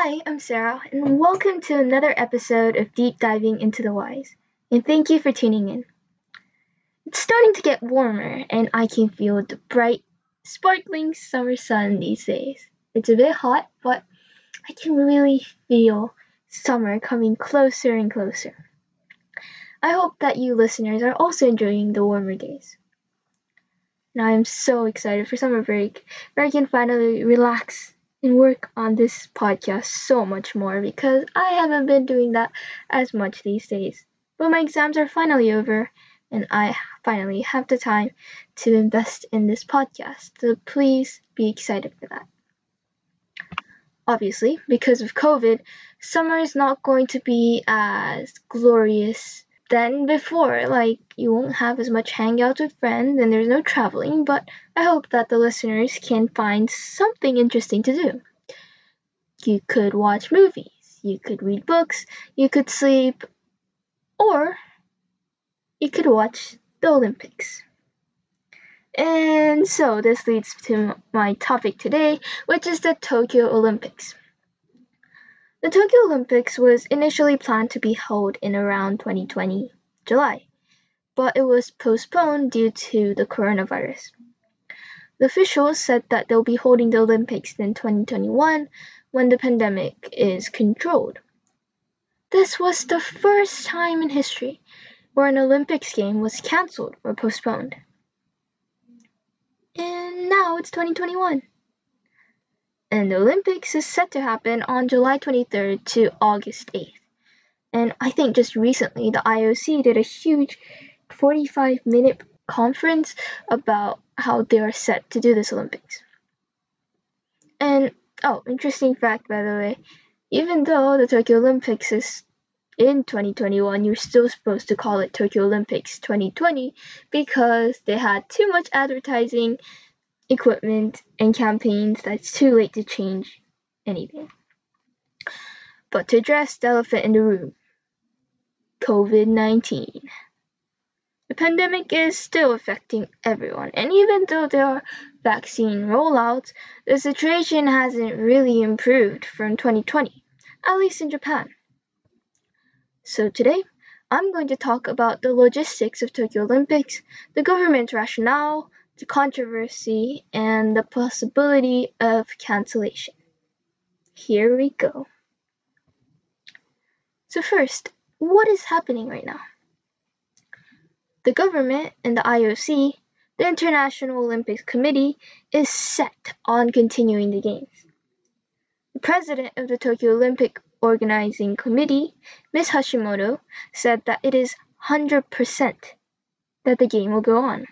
Hi, I'm Sarah, and welcome to another episode of Deep Diving into the Whys. And thank you for tuning in. It's starting to get warmer, and I can feel the bright, sparkling summer sun these days. It's a bit hot, but I can really feel summer coming closer and closer. I hope that you listeners are also enjoying the warmer days. Now I am so excited for summer break, where I can finally relax and work on this podcast so much more because I haven't been doing that as much these days. But my exams are finally over, and I finally have the time to invest in this podcast. So please be excited for that. Obviously, because of COVID, summer is not going to be as glorious than before. Like, you won't have as much hangouts with friends and there's no traveling, but I hope that the listeners can find something interesting to do. You could watch movies, you could read books, you could sleep, or you could watch the Olympics. And so this leads to my topic today, which is the Tokyo Olympics. The Tokyo Olympics was initially planned to be held in around 2020 July, but it was postponed due to the coronavirus. The officials said that they'll be holding the Olympics in 2021 when the pandemic is controlled. This was the first time in history where an Olympics game was cancelled or postponed. And now it's 2021 and the Olympics is set to happen on July 23rd to August 8th. And I think just recently the IOC did a huge 45 minute conference about how they are set to do this Olympics. And oh, interesting fact by the way, even though the Tokyo Olympics is in 2021, you're still supposed to call it Tokyo Olympics 2020 because they had too much advertising equipment and campaigns that it's too late to change anything. But to address the elephant in the room COVID 19. The pandemic is still affecting everyone, and even though there are vaccine rollouts, the situation hasn't really improved from 2020, at least in Japan. So today, I'm going to talk about the logistics of Tokyo Olympics, the government's rationale, the controversy, and the possibility of cancellation. Here we go. So, first, what is happening right now? The government and the IOC, the International Olympics Committee, is set on continuing the Games. The president of the Tokyo Olympic Organizing Committee, Ms. Hashimoto, said that it is 100% that the game will go on.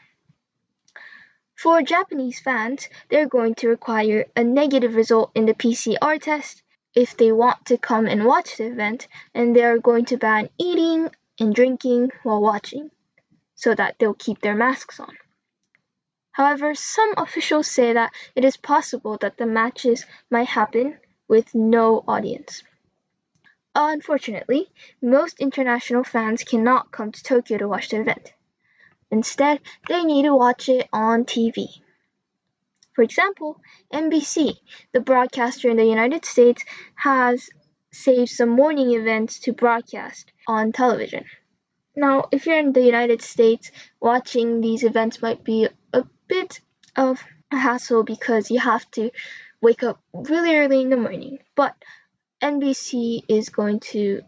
For Japanese fans, they're going to require a negative result in the PCR test if they want to come and watch the event, and they're going to ban eating and drinking while watching so that they'll keep their masks on. However, some officials say that it is possible that the matches might happen with no audience. Unfortunately, most international fans cannot come to Tokyo to watch the event. Instead, they need to watch it on TV. For example, NBC, the broadcaster in the United States, has saved some morning events to broadcast on television. Now, if you're in the United States, watching these events might be a bit of a hassle because you have to wake up really early in the morning. But NBC is going to,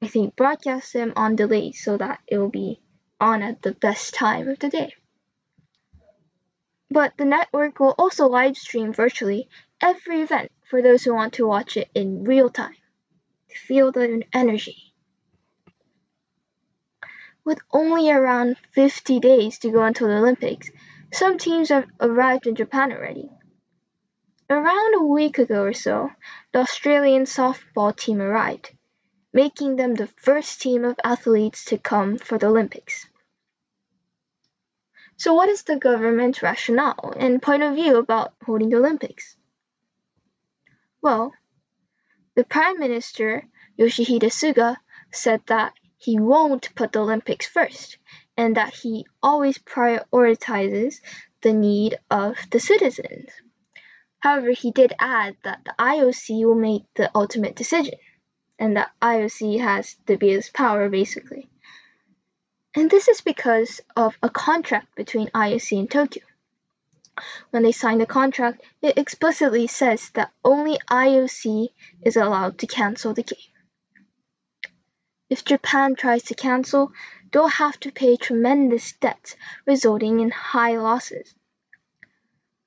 I think, broadcast them on delay so that it will be on at the best time of the day. But the network will also live stream virtually every event for those who want to watch it in real time, to feel the energy. With only around 50 days to go until the Olympics, some teams have arrived in Japan already. Around a week ago or so, the Australian softball team arrived, making them the first team of athletes to come for the Olympics. So, what is the government's rationale and point of view about holding the Olympics? Well, the Prime Minister Yoshihide Suga said that he won't put the Olympics first and that he always prioritizes the need of the citizens. However, he did add that the IOC will make the ultimate decision, and that IOC has the biggest power basically. And this is because of a contract between IOC and Tokyo. When they sign the contract, it explicitly says that only IOC is allowed to cancel the game. If Japan tries to cancel, they'll have to pay tremendous debts, resulting in high losses.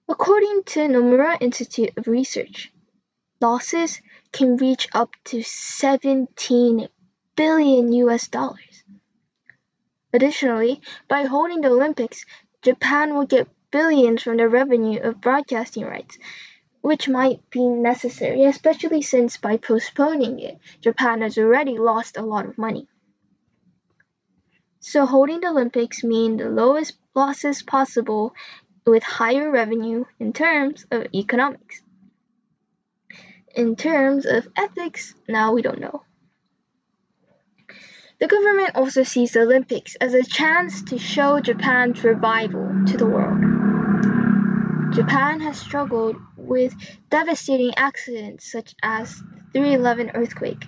According to Nomura Institute of Research, losses can reach up to 17 billion US dollars. Additionally, by holding the Olympics, Japan will get billions from the revenue of broadcasting rights, which might be necessary, especially since by postponing it, Japan has already lost a lot of money. So holding the Olympics mean the lowest losses possible with higher revenue in terms of economics. In terms of ethics, now we don't know. The government also sees the Olympics as a chance to show Japan's revival to the world. Japan has struggled with devastating accidents such as the 311 earthquake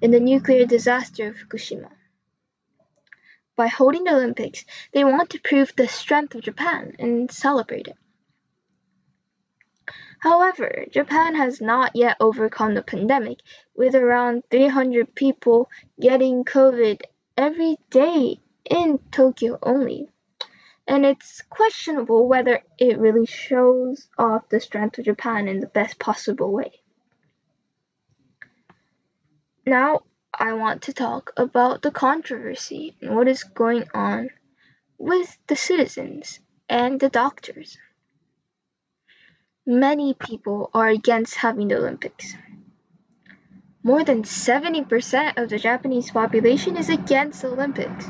and the nuclear disaster of Fukushima. By holding the Olympics, they want to prove the strength of Japan and celebrate it. However, Japan has not yet overcome the pandemic, with around 300 people getting COVID every day in Tokyo only and it's questionable whether it really shows off the strength of Japan in the best possible way. Now, I want to talk about the controversy and what is going on with the citizens and the doctors. Many people are against having the Olympics. More than 70% of the Japanese population is against the Olympics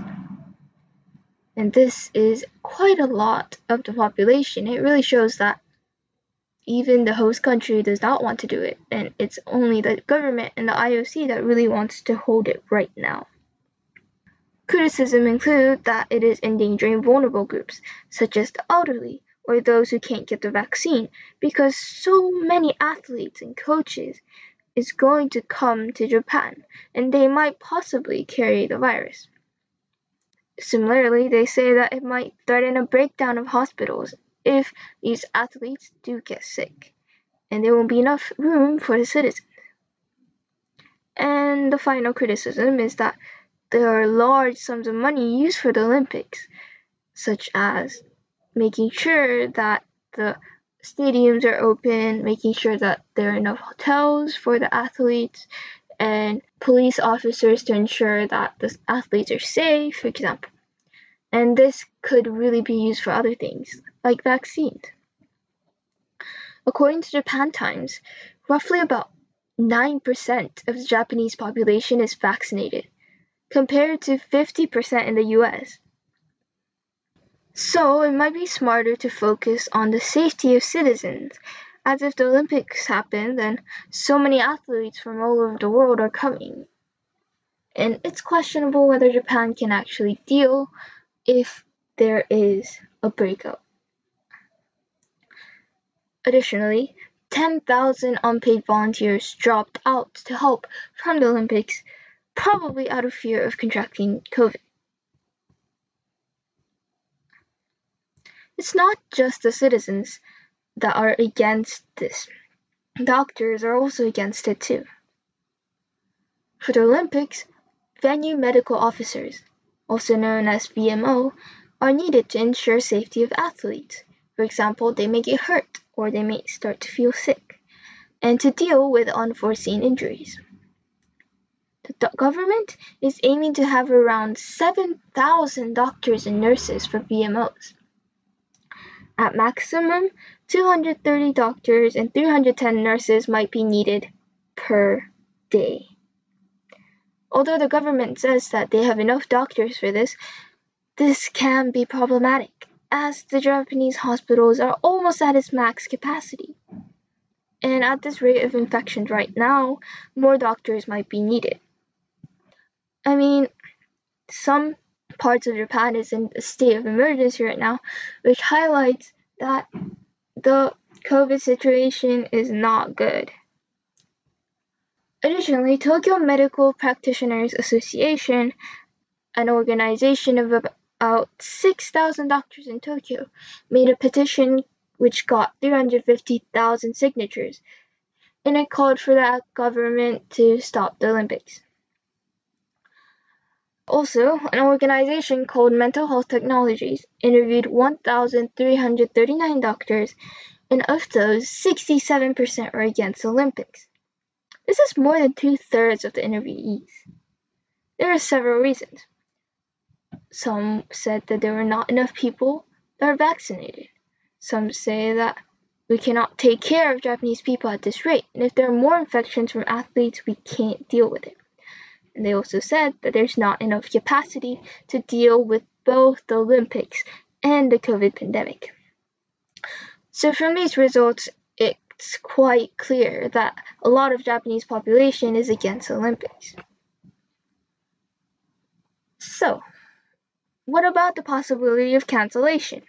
and this is quite a lot of the population, it really shows that even the host country does not want to do it, and it's only the government and the IOC that really wants to hold it right now. Criticism include that it is endangering vulnerable groups, such as the elderly or those who can't get the vaccine, because so many athletes and coaches is going to come to Japan, and they might possibly carry the virus. Similarly, they say that it might threaten a breakdown of hospitals if these athletes do get sick, and there won't be enough room for the citizens. And the final criticism is that there are large sums of money used for the Olympics, such as making sure that the stadiums are open, making sure that there are enough hotels for the athletes, and police officers to ensure that the athletes are safe, for example. And this could really be used for other things, like vaccines. According to Japan Times, roughly about 9% of the Japanese population is vaccinated, compared to 50% in the US. So it might be smarter to focus on the safety of citizens as if the Olympics happen, then so many athletes from all over the world are coming. And it's questionable whether Japan can actually deal if there is a breakout. Additionally, 10,000 unpaid volunteers dropped out to help from the Olympics, probably out of fear of contracting COVID. It's not just the citizens that are against this. Doctors are also against it too. For the Olympics, venue medical officers, also known as VMO, are needed to ensure safety of athletes. For example, they may get hurt or they may start to feel sick, and to deal with unforeseen injuries. The government is aiming to have around 7,000 doctors and nurses for VMOs. At maximum, 230 doctors and 310 nurses might be needed per day. Although the government says that they have enough doctors for this, this can be problematic as the Japanese hospitals are almost at its max capacity. And at this rate of infections right now, more doctors might be needed. I mean, some parts of Japan is in a state of emergency right now, which highlights that the COVID situation is not good. Additionally, Tokyo Medical Practitioners Association, an organization of about 6,000 doctors in Tokyo, made a petition which got 350,000 signatures, and it called for the government to stop the Olympics. Also, an organization called Mental Health Technologies interviewed 1,339 doctors, and of those, 67% were against Olympics. This is more than two thirds of the interviewees. There are several reasons. Some said that there were not enough people that are vaccinated. Some say that we cannot take care of Japanese people at this rate, and if there are more infections from athletes, we can't deal with it. And they also said that there's not enough capacity to deal with both the Olympics and the COVID pandemic. So from these results, it's quite clear that a lot of Japanese population is against the Olympics. So, what about the possibility of cancellation?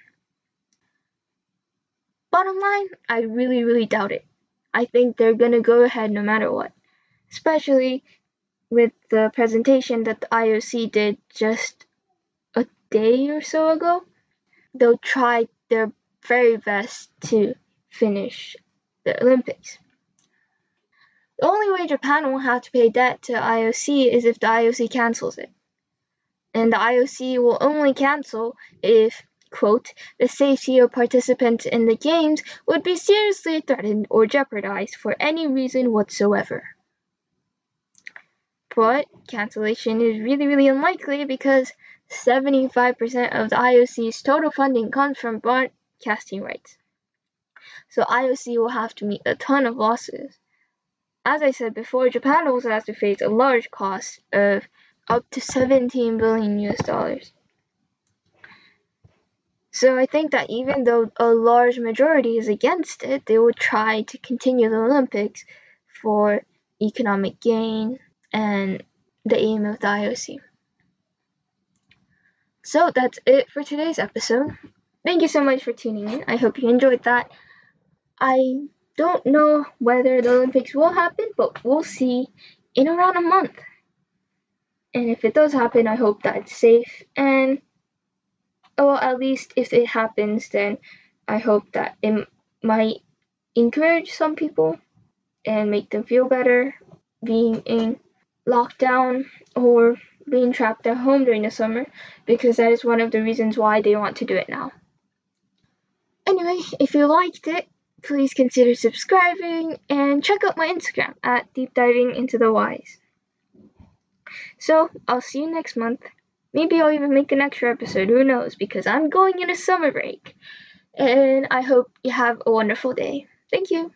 Bottom line, I really, really doubt it. I think they're gonna go ahead no matter what. Especially with the presentation that the IOC did just a day or so ago, they'll try their very best to finish the Olympics. The only way Japan will have to pay debt to IOC is if the IOC cancels it. And the IOC will only cancel if, quote, the safety of participants in the games would be seriously threatened or jeopardized for any reason whatsoever. But cancellation is really, really unlikely because 75% of the IOC's total funding comes from broadcasting rights. So IOC will have to meet a ton of losses. As I said before, Japan also has to face a large cost of up to 17 billion US dollars. So I think that even though a large majority is against it, they will try to continue the Olympics for economic gain and the aim of the IOC. So that's it for today's episode. Thank you so much for tuning in. I hope you enjoyed that. I don't know whether the Olympics will happen, but we'll see in around a month. And if it does happen, I hope that it's safe. And, well, at least if it happens, then I hope that it might encourage some people and make them feel better being in lockdown or being trapped at home during the summer because that is one of the reasons why they want to do it now. Anyway, if you liked it, please consider subscribing and check out my Instagram at Deep Diving Into the Whys. So, I'll see you next month. Maybe I'll even make an extra episode, who knows, because I'm going in a summer break. And I hope you have a wonderful day. Thank you.